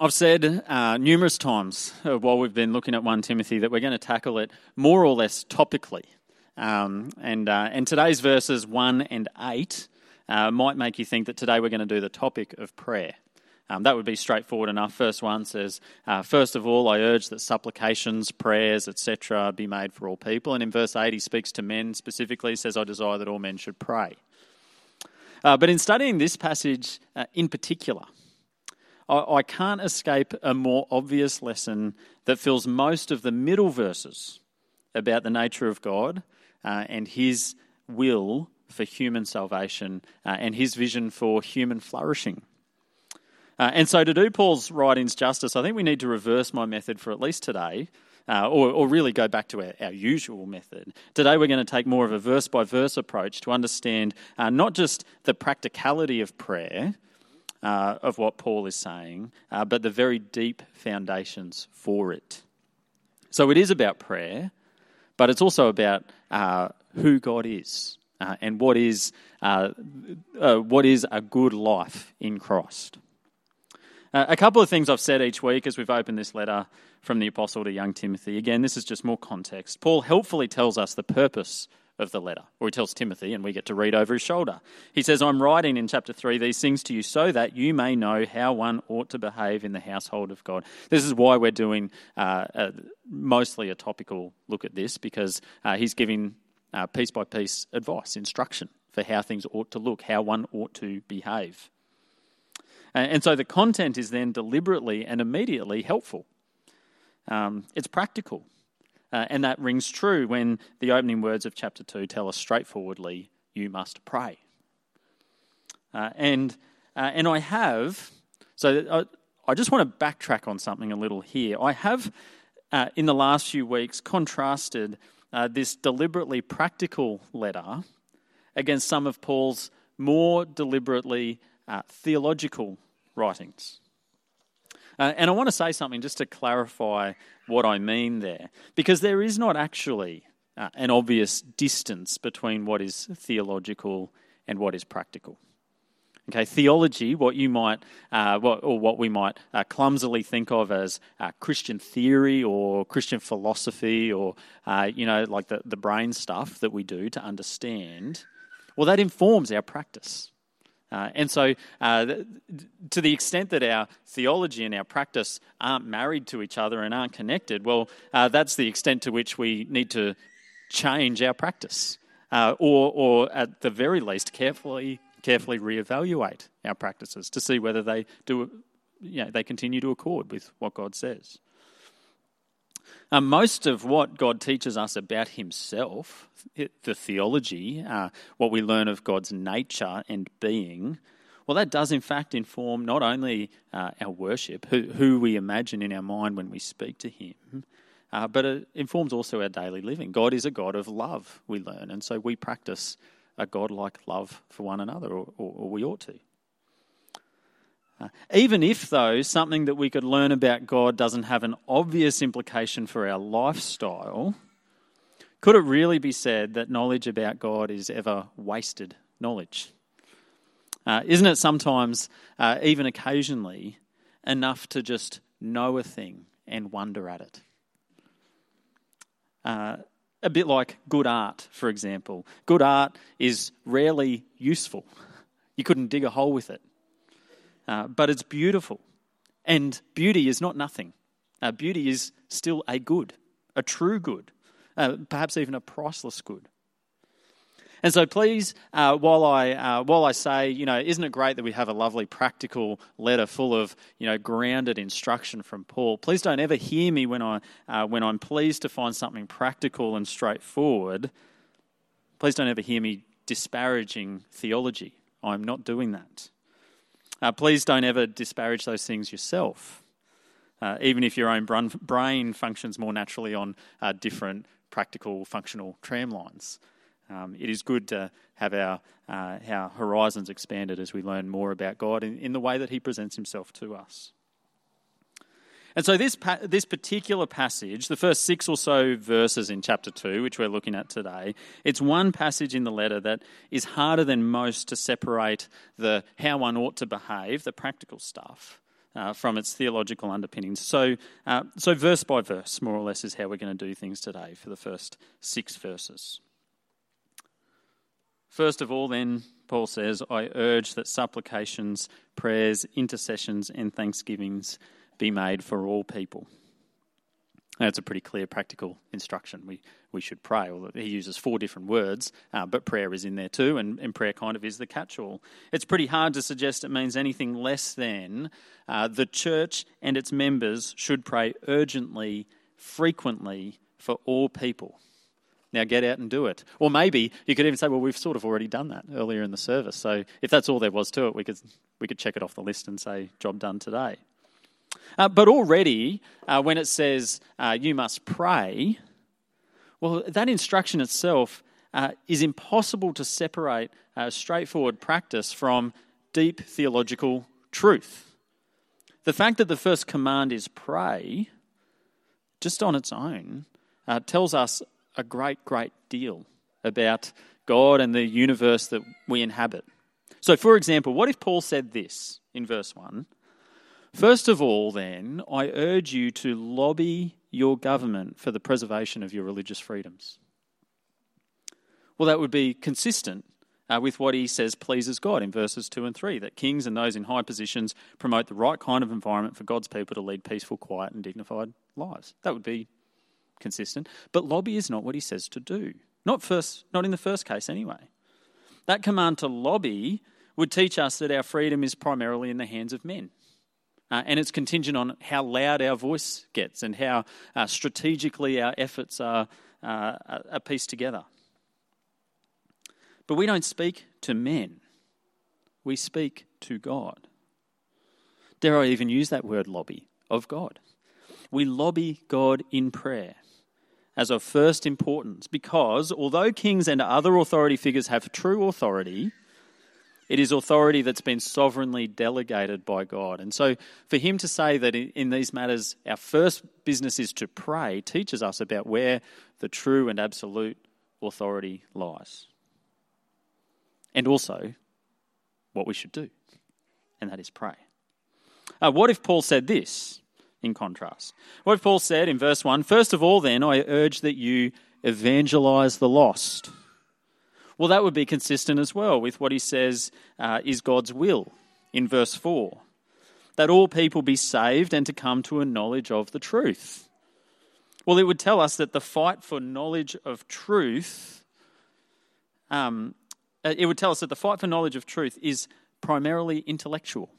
I've said uh, numerous times uh, while we've been looking at 1 Timothy that we're going to tackle it more or less topically. Um, and, uh, and today's verses 1 and 8 uh, might make you think that today we're going to do the topic of prayer. Um, that would be straightforward enough. First one says, uh, First of all, I urge that supplications, prayers, etc., be made for all people. And in verse 8, he speaks to men specifically, says, I desire that all men should pray. Uh, but in studying this passage in particular, I, can't escape a more obvious lesson that fills most of the middle verses about the nature of God uh, and his will for human salvation uh, and his vision for human flourishing. Uh, and so, to do Paul's writings justice, I think we need to reverse my method for at least today, uh, or, or, really go back to our, our, usual method. Today, we're going to take more of a verse by verse approach to understand uh, not just the practicality of prayer, uh, of what Paul is saying, uh, but the very deep foundations for it. So it is about prayer, but it's also about uh, who God is uh, and what is, uh, uh, what is a good life in Christ. a couple of things I've said each week as we've opened this letter from the Apostle to young Timothy. Again, this is just more context. Paul helpfully tells us the purpose of the letter, or he tells Timothy, and we get to read over his shoulder. He says, I'm writing in chapter 3 these things to you so that you may know how one ought to behave in the household of God. This is why we're doing uh, a, mostly a topical look at this, because uh, he's giving uh, piece by piece advice, instruction for how things ought to look, how one ought to behave. And so the content is then deliberately and immediately helpful. Um, it's practical. Uh, and that rings true when the opening words of chapter 2 tell us straightforwardly, you must pray. Uh, and, uh, and I have, so I, uh, I, just want to backtrack on something a little here. I have, uh, in the last few weeks, contrasted uh, this deliberately practical letter against some of Paul's more deliberately theological writings. Uh, and I want to say something just to clarify what I mean there, because there is not actually uh, an obvious distance between what is theological and what is practical. Okay, theology, what you might, uh, or what we might uh, clumsily think of as uh, Christian theory or Christian philosophy, or uh, you know, like the, the brain stuff that we do to understand, well, that informs our practice. Uh, and so, uh, to the extent that our theology and our practice aren't married to each other and aren't connected, well, uh, that's the extent to which we need to change our practice, uh, or, or at the very least, carefully, carefully reevaluate our practices to see whether they do, you know, they continue to accord with what God says. Uh, most of what God teaches us about Himself, the theology, uh, what we learn of God's nature and being, well, that does in fact inform not only uh, our worship, who, who, we imagine in our mind when we speak to Him, uh, but it informs also our daily living. God is a God of love, we learn, and so we practice a God like love for one another, or, or, or we ought to. Uh, even if, though, something that we could learn about God doesn't have an obvious implication for our lifestyle, could it really be said that knowledge about God is ever wasted knowledge? Uh, isn't it sometimes, uh, even occasionally, enough to just know a thing and wonder at it? Uh, a bit like good art, for example. Good art is rarely useful. You couldn't dig a hole with it. Uh, but it's beautiful. And beauty is not nothing. Uh, beauty is still a good, a true good, uh, perhaps even a priceless good. And so, please, uh, while I uh, while I say, you know, isn't it great that we have a lovely practical letter full of you know grounded instruction from Paul? Please don't ever hear me when I uh, when I'm pleased to find something practical and straightforward. Please don't ever hear me disparaging theology. I'm not doing that. Uh, please don't ever disparage those things yourself, uh, even if your own brain functions more naturally on uh, different practical functional tramlines. Um, it is good to have our, uh, our horizons expanded as we learn more about God in, in the way that He presents Himself to us. And so, this, this particular passage, the first six or so verses in chapter 2, which we're looking at today, it's one passage in the letter that is harder than most to separate the how one ought to behave, the practical stuff, uh, from its theological underpinnings. So, uh, so, verse by verse, more or less, is how we're going to do things today for the first six verses. First of all, then, Paul says, I urge that supplications, prayers, intercessions, and thanksgivings be made for all people. That's a pretty clear practical instruction. We, we should pray. Well, he uses four different words, uh, but prayer is in there too, and, and prayer kind of is the catch all. It's pretty hard to suggest it means anything less than uh, the church and its members should pray urgently, frequently for all people. Now get out and do it. Or maybe you could even say, well, we've sort of already done that earlier in the service. So if that's all there was to it, we could, we could check it off the list and say, job done today. Uh, but already, uh, when it says uh, you must pray, well, that instruction itself uh, is impossible to separate uh, straightforward practice from deep theological truth. The fact that the first command is pray, just on its own, uh, tells us a great, great deal about God and the universe that we inhabit. So, for example, what if Paul said this in verse 1? First of all, then, I urge you to lobby your government for the preservation of your religious freedoms. Well, that would be consistent uh, with what he says pleases God in verses 2 and 3 that kings and those in high positions promote the right kind of environment for God's people to lead peaceful, quiet, and dignified lives. That would be consistent. But lobby is not what he says to do. Not first not in the first case anyway. That command to lobby would teach us that our freedom is primarily in the hands of men. Uh, and it's contingent on how loud our voice gets and how uh, strategically our efforts are, uh, are pieced together. But we don't speak to men, we speak to God. Dare I even use that word lobby of God? We lobby God in prayer as of first importance because although kings and other authority figures have true authority, it is authority that's been sovereignly delegated by God. And so, for him to say that in these matters our first business is to pray teaches us about where the true and absolute authority lies. And also, what we should do, and that is pray. Uh, what if Paul said this in contrast? What if Paul said in verse 1 First of all, then, I urge that you evangelize the lost. Well, that would be consistent as well with what he says uh, is God's will in verse 4 that all people be saved and to come to a knowledge of the truth. Well, it would tell us that the fight for knowledge of truth, um, it would tell us that the fight for knowledge of truth is primarily intellectual.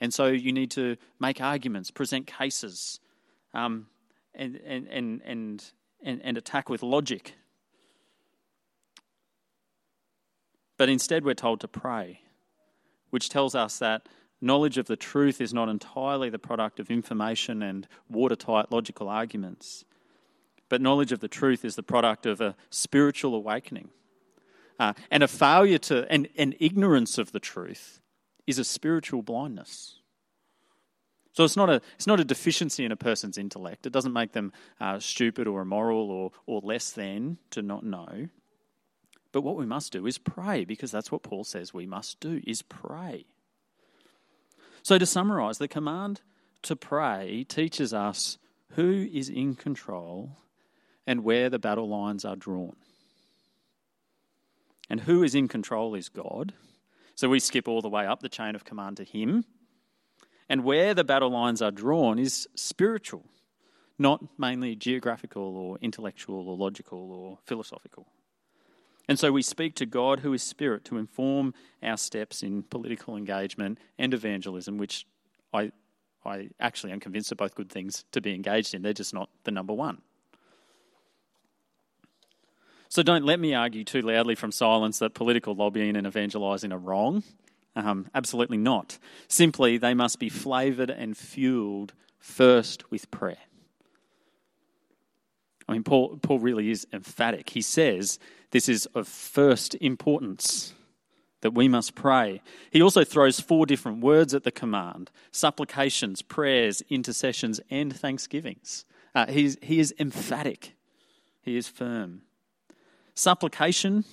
And so you need to make arguments, present cases, um, and, and, and, and, and attack with logic But instead, we're told to pray, which tells us that knowledge of the truth is not entirely the product of information and watertight logical arguments, but knowledge of the truth is the product of a spiritual awakening. Uh, and a failure to, and, ignorance of the truth is a spiritual blindness. So it's not a it's not a deficiency in a person's intellect. It doesn't make them uh, stupid or immoral or or less than to not know. But what we must do is pray, because that's what Paul says we must do, is pray. So to summarize, the command to pray teaches us who is in control and where the battle lines are drawn. And who is in control is God. So we skip all the way up the chain of command to Him. And where the battle lines are drawn is spiritual, not mainly geographical or intellectual or logical or philosophical. And so we speak to God, who is Spirit, to inform our steps in political engagement and evangelism, which I, I actually am convinced are both good things to be engaged in. They're just not the number one. So don't let me argue too loudly from silence that political lobbying and evangelising are wrong. Um, absolutely not. Simply, they must be flavoured and fueled first with prayer. I mean, Paul, Paul really is emphatic. He says this is of first importance that we must pray. He also throws four different words at the command supplications, prayers, intercessions, and thanksgivings. Uh, he is emphatic, he is firm. Supplication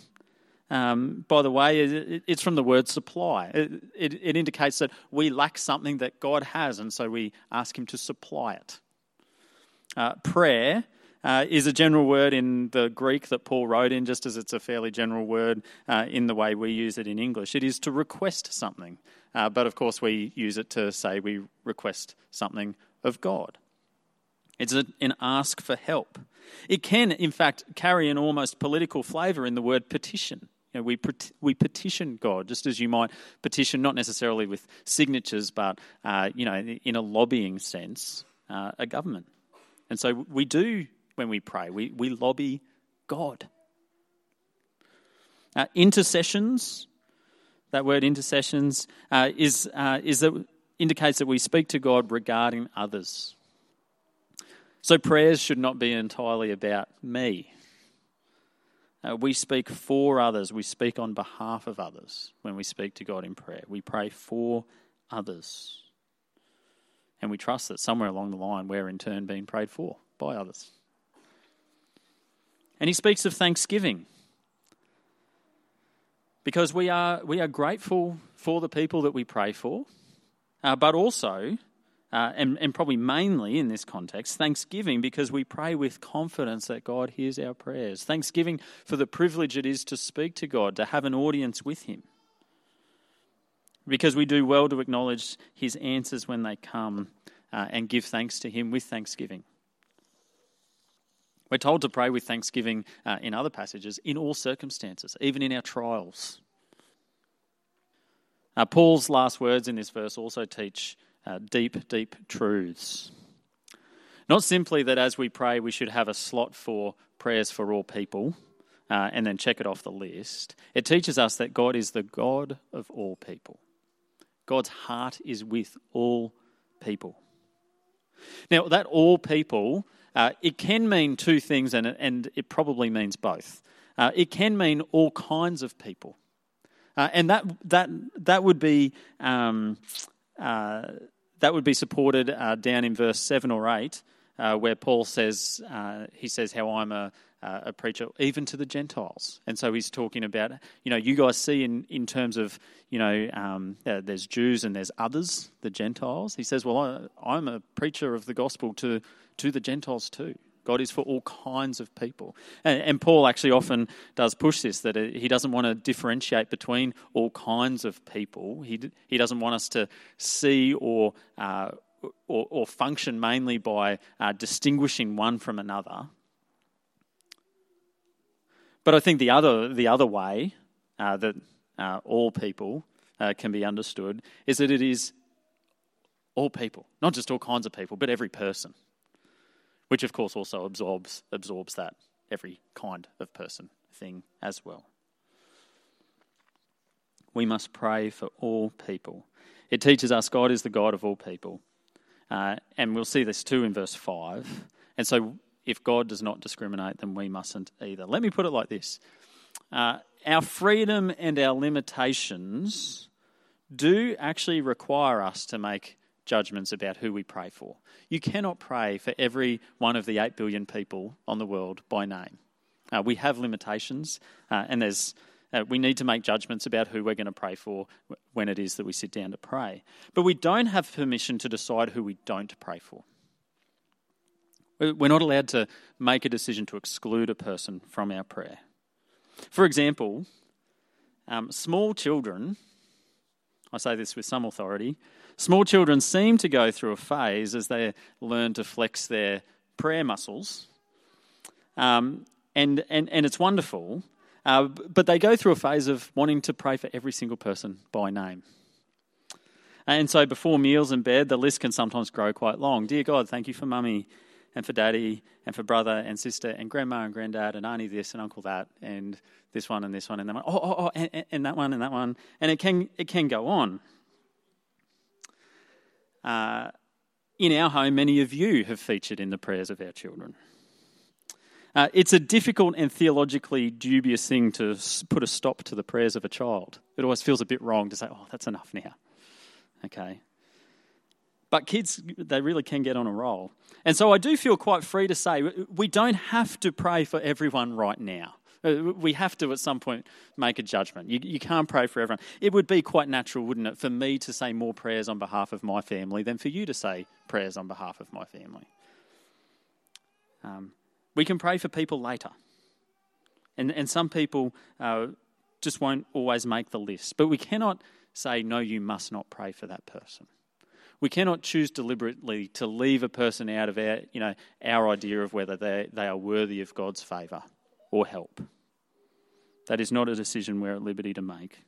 um, by the way, it, it's from the word supply. It, it, it, indicates that we lack something that God has, and so we ask Him to supply it. Uh, prayer uh, is a general word in the Greek that Paul wrote in, just as it's a fairly general word uh, in the way we use it in English. It is to request something, uh, but of course, we use it to say we request something of God. It's an ask for help. It can, in fact, carry an almost political flavour in the word petition. You know, we, we petition God, just as you might petition, not necessarily with signatures, but uh, you know, in a lobbying sense, uh, a government. And so we do when we pray. We, we lobby God. Uh, intercessions, that word intercessions, uh, is, uh, is that indicates that we speak to God regarding others. So prayers should not be entirely about me. Uh, we speak for others. We speak on behalf of others when we speak to God in prayer. We pray for others. And we trust that somewhere along the line we're in turn being prayed for by others. And he speaks of thanksgiving. Because we are, we are grateful for the people that we pray for, uh, but also uh, and, and probably mainly in this context, thanksgiving because we pray with confidence that God hears our prayers. Thanksgiving for the privilege it is to speak to God, to have an audience with Him. Because we do well to acknowledge His answers when they come uh, and give thanks to Him with thanksgiving. We're told to pray with thanksgiving uh, in other passages in all circumstances, even in our trials. Uh, Paul's last words in this verse also teach uh, deep, deep truths. Not simply that as we pray, we should have a slot for prayers for all people uh, and then check it off the list. It teaches us that God is the God of all people. God's heart is with all people. Now, that all people, uh, it can mean two things, and, and it probably means both. Uh, it can mean all kinds of people. Uh, and that, that, that would be um, uh, that would be supported uh, down in verse 7 or 8, uh, where Paul says, uh, he says, how I'm a, uh, a preacher even to the Gentiles. And so he's talking about, you know, you guys see in, in terms of, you know, um, there's Jews and there's others, the Gentiles. He says, well, I, I'm a preacher of the gospel to, to the Gentiles too. God is for all kinds of people. And, and, Paul actually often does push this that he doesn't want to differentiate between all kinds of people. He, he doesn't want us to see or, uh, or, or, function mainly by uh, distinguishing one from another. But I think the other, the other way uh, that uh, all people uh, can be understood is that it is all people, not just all kinds of people, but every person which of course also absorbs absorbs that every kind of person thing as well. We must pray for all people. It teaches us God is the God of all people. Uh, and we'll see this too in verse 5. And so, if God does not discriminate, then we mustn't either. Let me put it like this uh, Our freedom and our limitations do actually require us to make judgments about who we pray for. You cannot pray for every one of the 8 billion people on the world by name. Uh, we have limitations, uh, and there's, uh, we need to make judgments about who we're going to pray for when it is that we sit down to pray. But we don't have permission to decide who we don't pray for. We're not allowed to make a decision to exclude a person from our prayer. For example, um, small children, I say this with some authority, Small children seem to go through a phase as they learn to flex their prayer muscles. Um, and, and, and it's wonderful, uh, but they go through a phase of wanting to pray for every single person by name. And so before meals in bed, the list can sometimes grow quite long. Dear God, thank you for mummy and for daddy and for brother and sister and grandma and granddad and auntie this and uncle that and this one and this one and that one. Oh, oh, oh and, and that one and that one. And it can, it can go on. Uh, in our home, many of you have featured in the prayers of our children. Uh, it's a difficult and theologically dubious thing to put a stop to the prayers of a child. It always feels a bit wrong to say, oh, that's enough now. Okay. But kids, they really can get on a roll. And so I do feel quite free to say we don't have to pray for everyone right now. Uh, we have to at some point make a judgment. You, you can't pray for everyone. It would be quite natural, wouldn't it, for me to say more prayers on behalf of my family than for you to say prayers on behalf of my family. Um, we can pray for people later. And, and some people uh, just won't always make the list. But we cannot say, no, you must not pray for that person. We cannot choose deliberately to leave a person out of our, you know, our idea of whether they, they are worthy of God's favour or help. That is not a decision we're at liberty to make.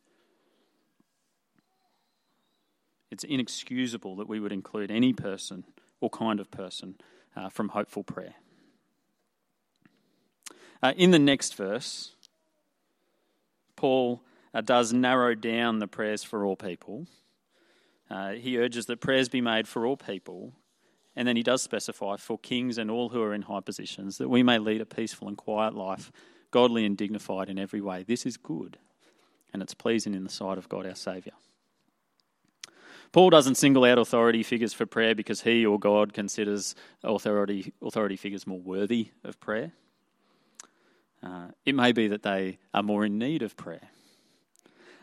It's inexcusable that we would include any person or kind of person uh, from hopeful prayer. Uh, in the next verse, Paul uh, does narrow down the prayers for all people uh, he urges that prayers be made for all people, and then he does specify for kings and all who are in high positions that we may lead a peaceful and quiet life, godly and dignified in every way. This is good, and it's pleasing in the sight of God our Saviour. Paul doesn't single out authority figures for prayer because he or God considers authority, authority figures more worthy of prayer. Uh, it may be that they are more in need of prayer.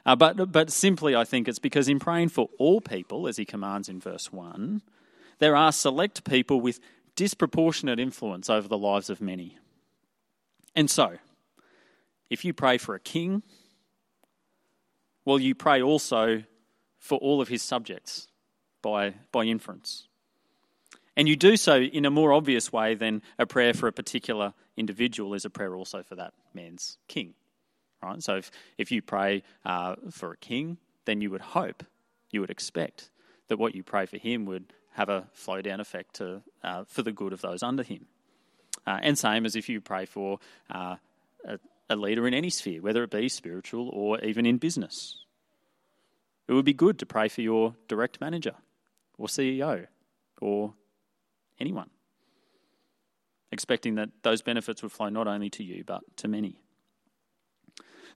Uh, but, but simply, I think it's because in praying for all people, as he commands in verse 1, there are select people with disproportionate influence over the lives of many. And so, if you pray for a king, well, you pray also for all of his subjects by, by inference. And you do so in a more obvious way than a prayer for a particular individual is a prayer also for that man's king right? So if, if you pray uh, for a king, then you would hope, you would expect that what you pray for him would have a flow down effect to, uh, for the good of those under him. Uh, and same as if you pray for uh, a, a leader in any sphere, whether it be spiritual or even in business. It would be good to pray for your direct manager or CEO or anyone, expecting that those benefits would flow not only to you but to many.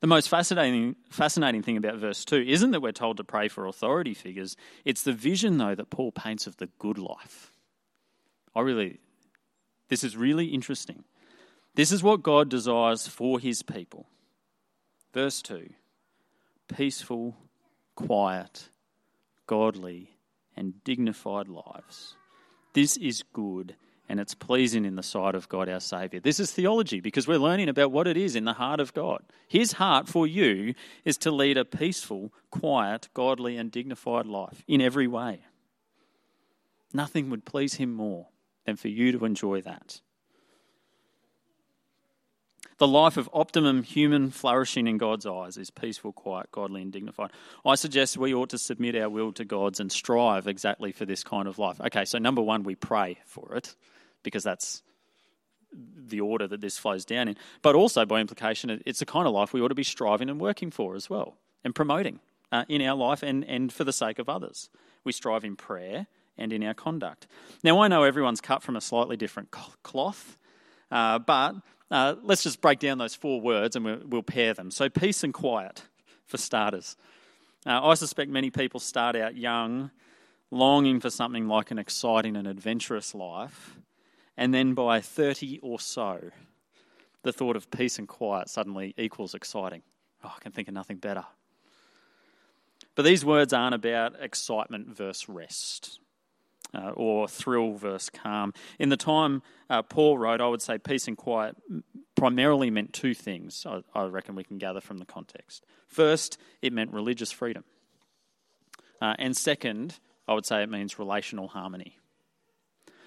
The most fascinating, fascinating thing about verse 2 isn't that we're told to pray for authority figures, it's the vision, though, that Paul paints of the good life. I really, this is really interesting. This is what God desires for his people. Verse 2 peaceful, quiet, godly, and dignified lives. This is good and it's pleasing in the sight of God our Saviour. This is theology because we're learning about what it is in the heart of God. His heart for you is to lead a peaceful, quiet, godly, and dignified life in every way. Nothing would please Him more than for you to enjoy that. The life of optimum human flourishing in God's eyes is peaceful, quiet, godly, and dignified. I suggest we ought to submit our will to God's and strive exactly for this kind of life. Okay, so number one, we pray for it because that's the order that this flows down in. But also, by implication, it's the kind of life we ought to be striving and working for as well and promoting uh, in our life and, and for the sake of others. We strive in prayer and in our conduct. Now, I know everyone's cut from a slightly different cloth, uh, but uh, let's just break down those four words and we'll, we'll, pair them. So, peace and quiet, for starters. Uh, I suspect many people start out young, longing for something like an exciting and adventurous life and then by 30 or so, the thought of peace and quiet suddenly equals exciting. Oh, I can think of nothing better. But these words aren't about excitement versus rest. Uh, or thrill versus calm. In the time uh, Paul wrote, I would say peace and quiet primarily meant two things, I, I reckon we can gather from the context. First, it meant religious freedom. Uh, and second, I would say it means relational harmony.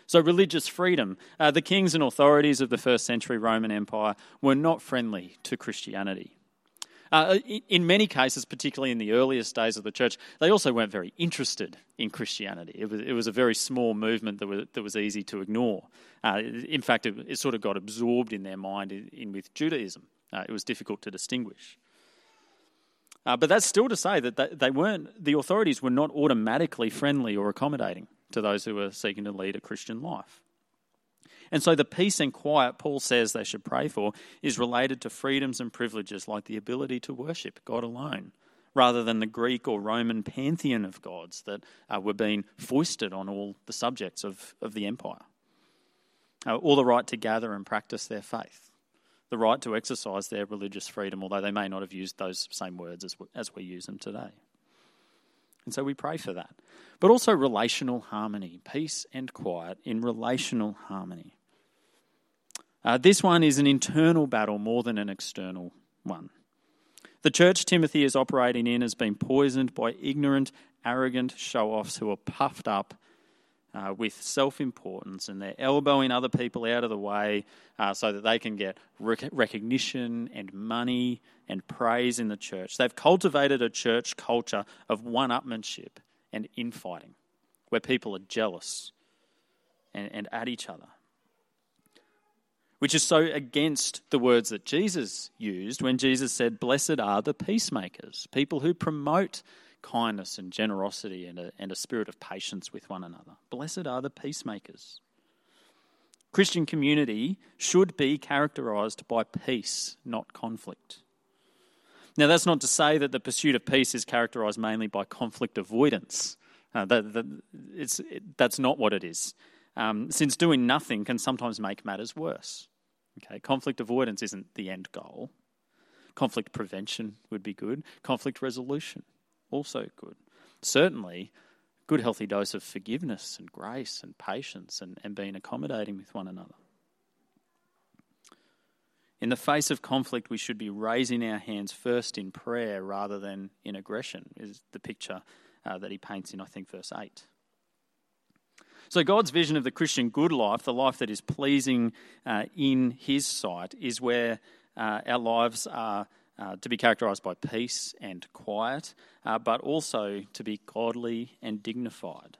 So, religious freedom. Uh, the kings and authorities of the first century Roman Empire were not friendly to Christianity. Uh, in many cases, particularly in the earliest days of the church, they also weren't very interested in Christianity. It was, it was a very small movement that was, that was easy to ignore. Uh, in fact, it, it, sort of got absorbed in their mind in, in with Judaism. Uh, it was difficult to distinguish. Uh, but that's still to say that they, they weren't, the authorities were not automatically friendly or accommodating to those who were seeking to lead a Christian life. And so the peace and quiet Paul says they should pray for is related to freedoms and privileges like the ability to worship God alone, rather than the Greek or Roman pantheon of gods that uh, were being foisted on all the subjects of, of the empire, uh, or the right to gather and practice their faith. the right to exercise their religious freedom, although they may not have used those same words as, as we use them today. And so we pray for that. But also relational harmony, peace and quiet in relational harmony. Uh, this one is an internal battle more than an external one. The church Timothy is operating in has been poisoned by ignorant, arrogant show offs who are puffed up uh, with self importance and they're elbowing other people out of the way uh, so that they can get rec- recognition and money and praise in the church. They've cultivated a church culture of one upmanship and infighting where people are jealous and, and at each other. Which is so against the words that Jesus used when Jesus said, Blessed are the peacemakers, people who promote kindness and generosity and a, and a spirit of patience with one another. Blessed are the peacemakers. Christian community should be characterized by peace, not conflict. Now, that's not to say that the pursuit of peace is characterized mainly by conflict avoidance. Uh, that, that, it's, it, that's not what it is. Um, since doing nothing can sometimes make matters worse. Okay, conflict avoidance isn't the end goal. Conflict prevention would be good. Conflict resolution also good. Certainly, good healthy dose of forgiveness and grace and patience and, and being accommodating with one another. In the face of conflict, we should be raising our hands first in prayer rather than in aggression, is the picture uh, that he paints in, I think, verse 8. So, God's vision of the Christian good life, the life that is pleasing uh, in His sight, is where uh, our lives are uh, to be characterized by peace and quiet, uh, but also to be godly and dignified.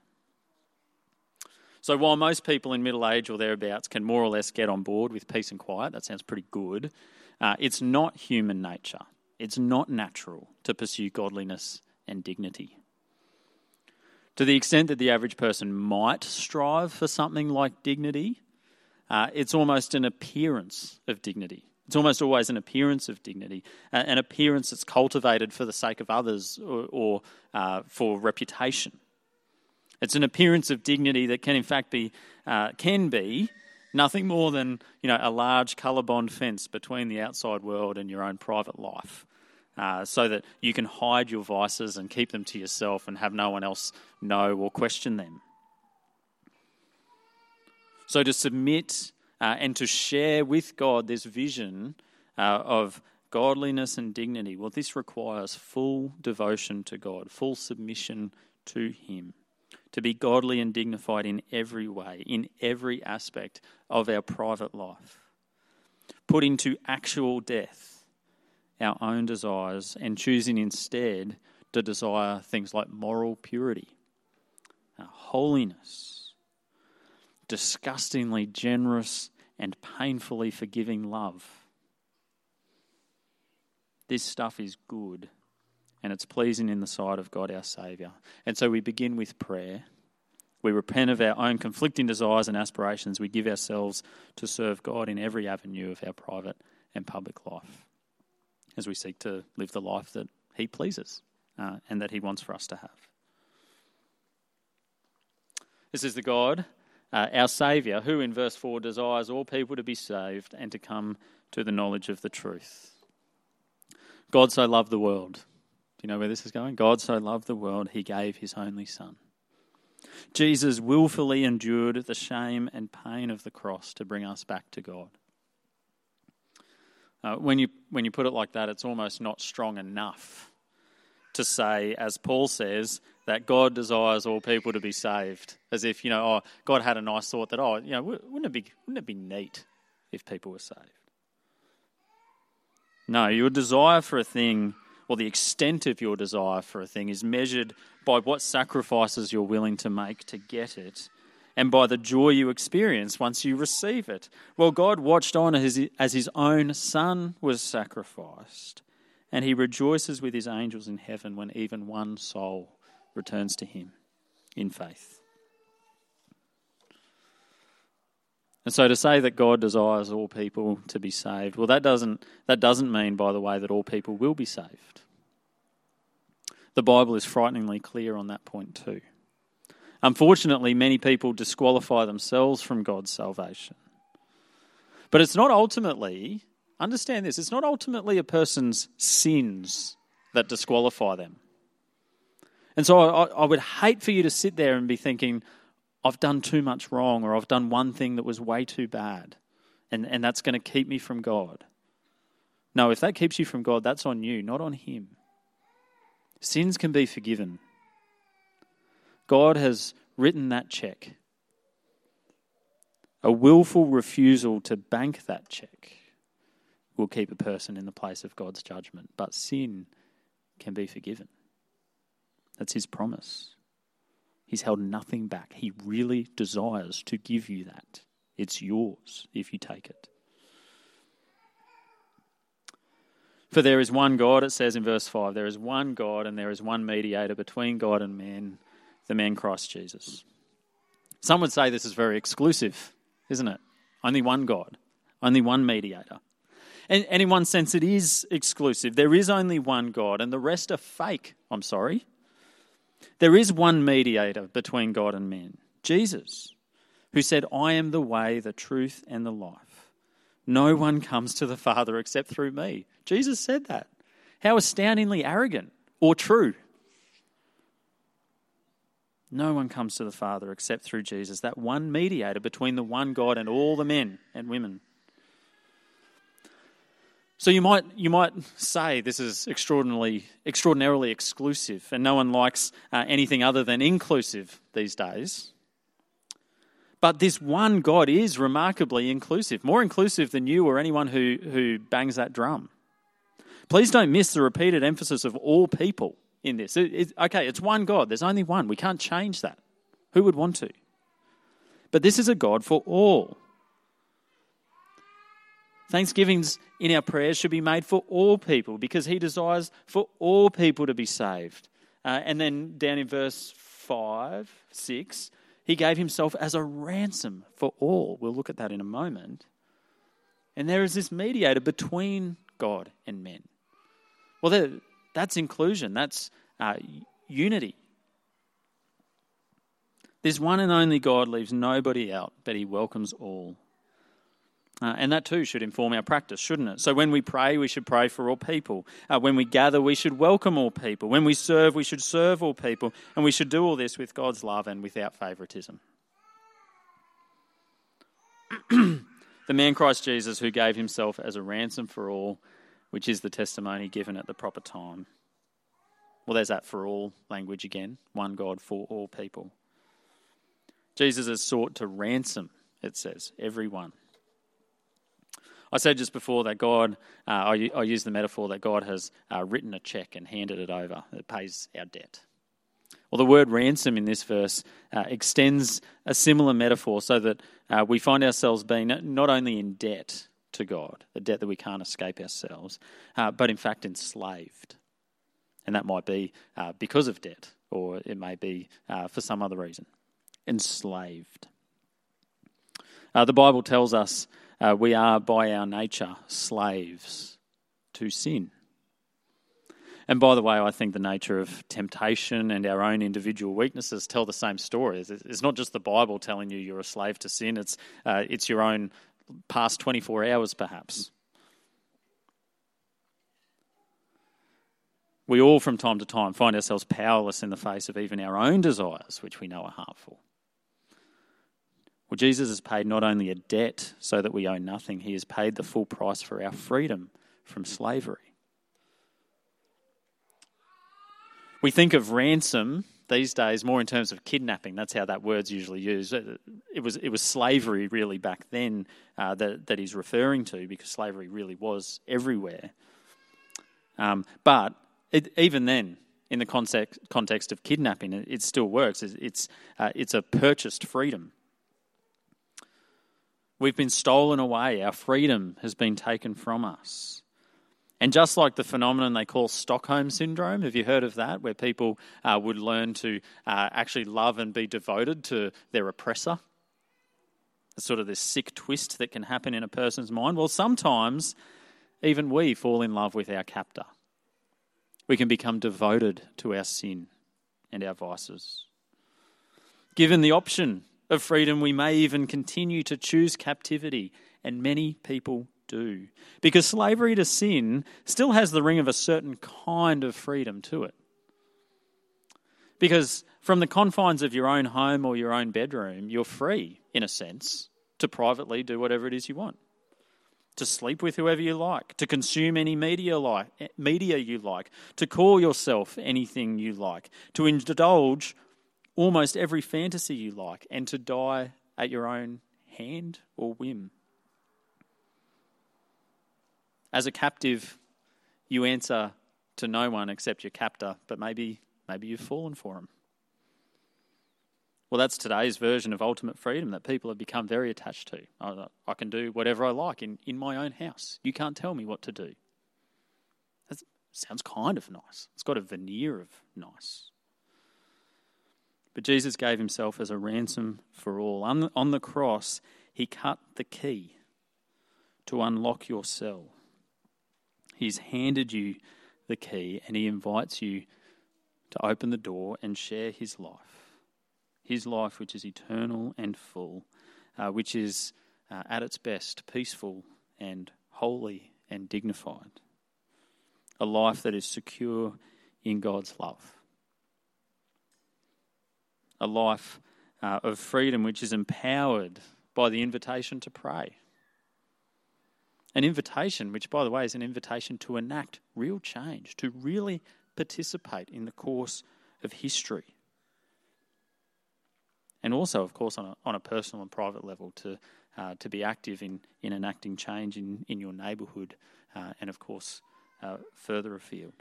So, while most people in middle age or thereabouts can more or less get on board with peace and quiet, that sounds pretty good, uh, it's not human nature. It's not natural to pursue godliness and dignity. To the extent that the average person might strive for something like dignity, uh, it's almost an appearance of dignity. It's almost always an appearance of dignity, an appearance that's cultivated for the sake of others or, or uh, for reputation. It's an appearance of dignity that can, in fact, be uh, can be nothing more than you know a large Colorbond fence between the outside world and your own private life, uh, so that you can hide your vices and keep them to yourself and have no one else know or question them. So to submit uh, and to share with God this vision uh, of godliness and dignity, well, this requires full devotion to God, full submission to Him, to be godly and dignified in every way, in every aspect of our private life, put into actual death our own desires and choosing instead to desire things like moral purity, holiness disgustingly generous and painfully forgiving love. This stuff is good and it's pleasing in the sight of God our Saviour. And so we begin with prayer. We repent of our own conflicting desires and aspirations. We give ourselves to serve God in every avenue of our private and public life as we seek to live the life that He pleases uh, and that He wants for us to have. This is the God uh, our Saviour, who in verse 4 desires all people to be saved and to come to the knowledge of the truth. God so loved the world. Do you know where this is going? God so loved the world, he gave his only Son. Jesus willfully endured the shame and pain of the cross to bring us back to God. Uh, when, you, when you put it like that, it's almost not strong enough to say, as Paul says, that God desires all people to be saved. As if, you know, oh, God had a nice thought that, oh, you know, wouldn't it be, wouldn't it be neat if people were saved? No, your desire for a thing, or the extent of your desire for a thing, is measured by what sacrifices you're willing to make to get it and by the joy you experience once you receive it. Well, God watched on as his own son was sacrificed and he rejoices with his angels in heaven when even one soul returns to him in faith. And so to say that God desires all people to be saved, well that doesn't that doesn't mean by the way that all people will be saved. The Bible is frighteningly clear on that point too. Unfortunately, many people disqualify themselves from God's salvation. But it's not ultimately understand this it's not ultimately a person's sins that disqualify them. And so I, I, would hate for you to sit there and be thinking, I've done too much wrong, or I've done one thing that was way too bad, and, and that's going to keep me from God. No, if that keeps you from God, that's on you, not on Him. Sins can be forgiven. God has written that check. A willful refusal to bank that check will keep a person in the place of God's judgment, but sin can be forgiven. That's his promise. He's held nothing back. He really desires to give you that. It's yours if you take it. For there is one God, it says in verse 5 there is one God and there is one mediator between God and man, the man Christ Jesus. Some would say this is very exclusive, isn't it? Only one God, only one mediator. And, in one sense, it is exclusive. There is only one God, and the rest are fake. I'm sorry. There is one mediator between God and men, Jesus, who said, I am the way, the truth, and the life. No one comes to the Father except through me. Jesus said that. How astoundingly arrogant or true. No one comes to the Father except through Jesus, that one mediator between the one God and all the men and women. So you might you might say this is extraordinarily extraordinarily exclusive, and no one likes uh, anything other than inclusive these days. But this one God is remarkably inclusive, more inclusive than you or anyone who, who bangs that drum. Please don't miss the repeated emphasis of all people in this. It, it, okay, it's one God. There's only one. We can't change that. Who would want to? But this is a God for all. Thanksgivings in our prayers should be made for all people because he desires for all people to be saved. Uh, and then down in verse 5, 6, he gave himself as a ransom for all. We'll look at that in a moment. And there is this mediator between God and men. Well, that's inclusion, that's uh, unity. This one and only God leaves nobody out, but he welcomes all. Uh, and that too should inform our practice, shouldn't it? So when we pray, we should pray for all people. Uh, when we gather, we should welcome all people. When we serve, we should serve all people. And we should do all this with God's love and without favouritism. the man Christ Jesus, who gave himself as a ransom for all, which is the testimony given at the proper time. Well, there's that for all language again one God for all people. Jesus has sought to ransom, it says, everyone. I said just before that God, uh, I, I use the metaphor that God has uh, written a check and handed it over It pays our debt. Well, the word ransom in this verse uh, extends a similar metaphor so that uh, we find ourselves being not only in debt to God, a debt that we can't escape ourselves, uh, but in fact enslaved. And that might be uh, because of debt, or it may be for some other reason. Enslaved. the Bible tells us uh, we are by our nature slaves to sin. And by the way, I think the nature of temptation and our own individual weaknesses tell the same story. It's not just the Bible telling you you're a slave to sin, it's, uh, it's your own past 24 hours, perhaps. We all, from time to time, find ourselves powerless in the face of even our own desires, which we know are harmful. Well, Jesus has paid not only a debt so that we owe nothing, he has paid the full price for our freedom from slavery. We think of ransom these days more in terms of kidnapping. That's how that word's usually used. It was, it was slavery really back then uh, that, that he's referring to because slavery really was everywhere. Um, but it, even then, in the context, context of kidnapping, it, it still works. It's, uh, it's a purchased freedom. We've been stolen away. Our freedom has been taken from us. And just like the phenomenon they call Stockholm Syndrome, have you heard of that? Where people uh, would learn to uh, actually love and be devoted to their oppressor? It's sort of this sick twist that can happen in a person's mind. Well, sometimes even we fall in love with our captor. We can become devoted to our sin and our vices. Given the option of freedom, we may even continue to choose captivity, and many people do. Because slavery to sin still has the ring of a certain kind of freedom to it. Because from the confines of your own home or your own bedroom, you're free, in a sense, to privately do whatever it is you want. To sleep with whoever you like, to consume any media like media you like, to call yourself anything you like, to indulge almost every fantasy you like, and to die at your own hand or whim. As a captive, you answer to no one except your captor, but maybe maybe you've fallen for him. Well, that's today's version of ultimate freedom that people have become very attached to. I, can do whatever I like in, in my own house. You can't tell me what to do. That sounds kind of nice. It's got a veneer of nice. But Jesus gave himself as a ransom for all. On, on the cross, he cut the key to unlock your cell. He's handed you the key and he invites you to open the door and share his life. His life, which is eternal and full, uh, which is uh, at its best peaceful and holy and dignified. A life that is secure in God's love. A life uh, of freedom which is empowered by the invitation to pray. An invitation, which, by the way, is an invitation to enact real change, to really participate in the course of history. And also, of course, on a, on a personal and private level, to, uh, to be active in, in enacting change in, in your neighbourhood uh, and, of course, uh, further afield.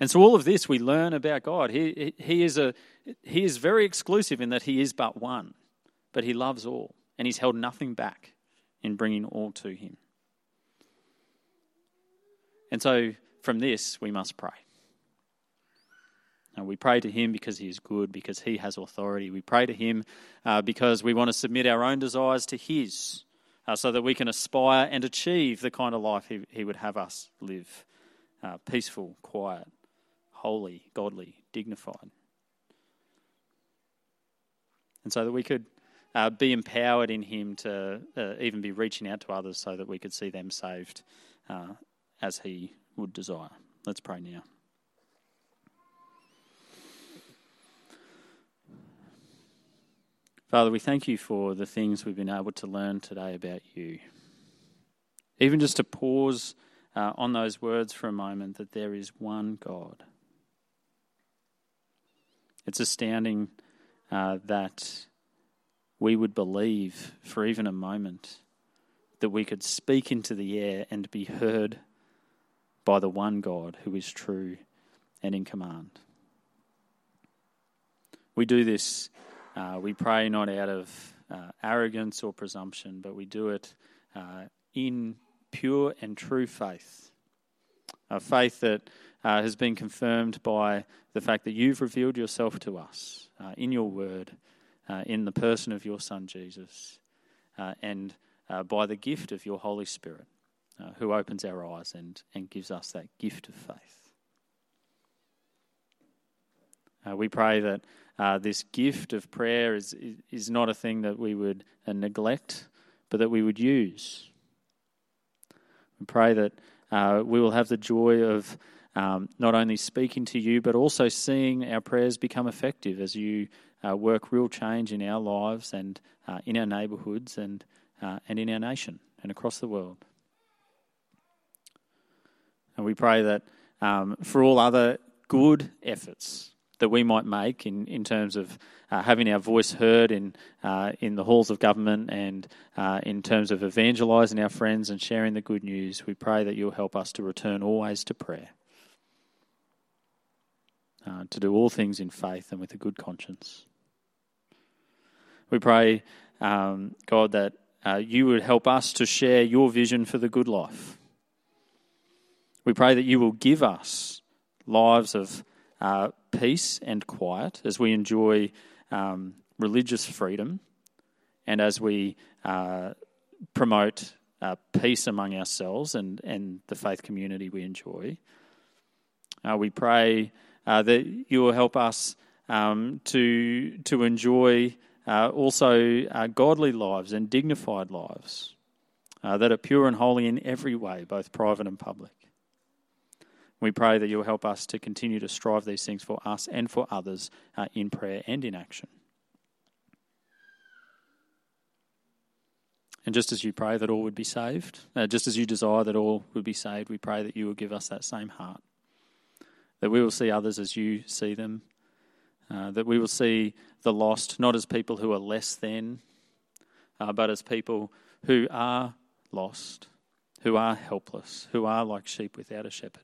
And so, all of this we learn about God. He, he, is a, he is very exclusive in that He is but one, but He loves all, and He's held nothing back in bringing all to Him. And so, from this, we must pray. And we pray to Him because He is good, because He has authority. We pray to Him uh, because we want to submit our own desires to His, uh, so that we can aspire and achieve the kind of life He, he would have us live uh, peaceful, quiet, holy, godly, dignified. And so that we could uh, be empowered in Him to uh, even be reaching out to others so that we could see them saved uh, as He would desire. Let's pray now. Father, we thank you for the things we've been able to learn today about you. Even just to pause uh, on those words for a moment that there is one God. It's astounding uh, that we would believe for even a moment that we could speak into the air and be heard by the one God who is true and in command. We do this, uh, we pray not out of uh, arrogance or presumption, but we do it uh, in pure and true faith. A faith that uh, has been confirmed by the fact that you've revealed yourself to us uh, in your word in the person of your Son Jesus, uh, and uh, by the gift of your Holy Spirit, uh, who opens our eyes and, and gives us that gift of faith. Uh, we pray that uh, this gift of prayer is, is not a thing that we would neglect, but that we would use. We pray that we will have the joy of um, not only speaking to you, but also seeing our prayers become effective as you uh, work real change in our lives and uh, in our neighbourhoods and, uh, and in our nation and across the world. And we pray that um, for all other good efforts that we might make in, in terms of uh, having our voice heard in, uh, in the halls of government and uh, in terms of evangelising our friends and sharing the good news, we pray that you'll help us to return always to prayer. Uh, to do all things in faith and with a good conscience. We pray, um, God, that uh, you would help us to share your vision for the good life. We pray that you will give us lives of uh, peace and quiet as we enjoy um, religious freedom and as we uh, promote uh, peace among ourselves and, and the faith community we enjoy. Uh, we pray uh, that you will help us um, to, to enjoy uh, also uh, godly lives and dignified lives uh, that are pure and holy in every way, both private and public. We pray that you'll help us to continue to strive these things for us and for others uh, in prayer and in action. And just as you pray that all would be saved, uh, just as you desire that all would be saved, we pray that you will give us that same heart. That we will see others as you see them. Uh, that we will see the lost not as people who are less than, uh, but as people who are lost, who are helpless, who are like sheep without a shepherd.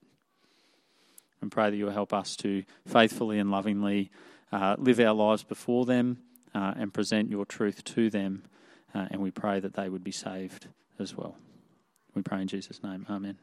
And pray that you will help us to faithfully and lovingly uh, live our lives before them uh, and present your truth to them uh, and we pray that they would be saved as well. We pray in Jesus' name. Amen.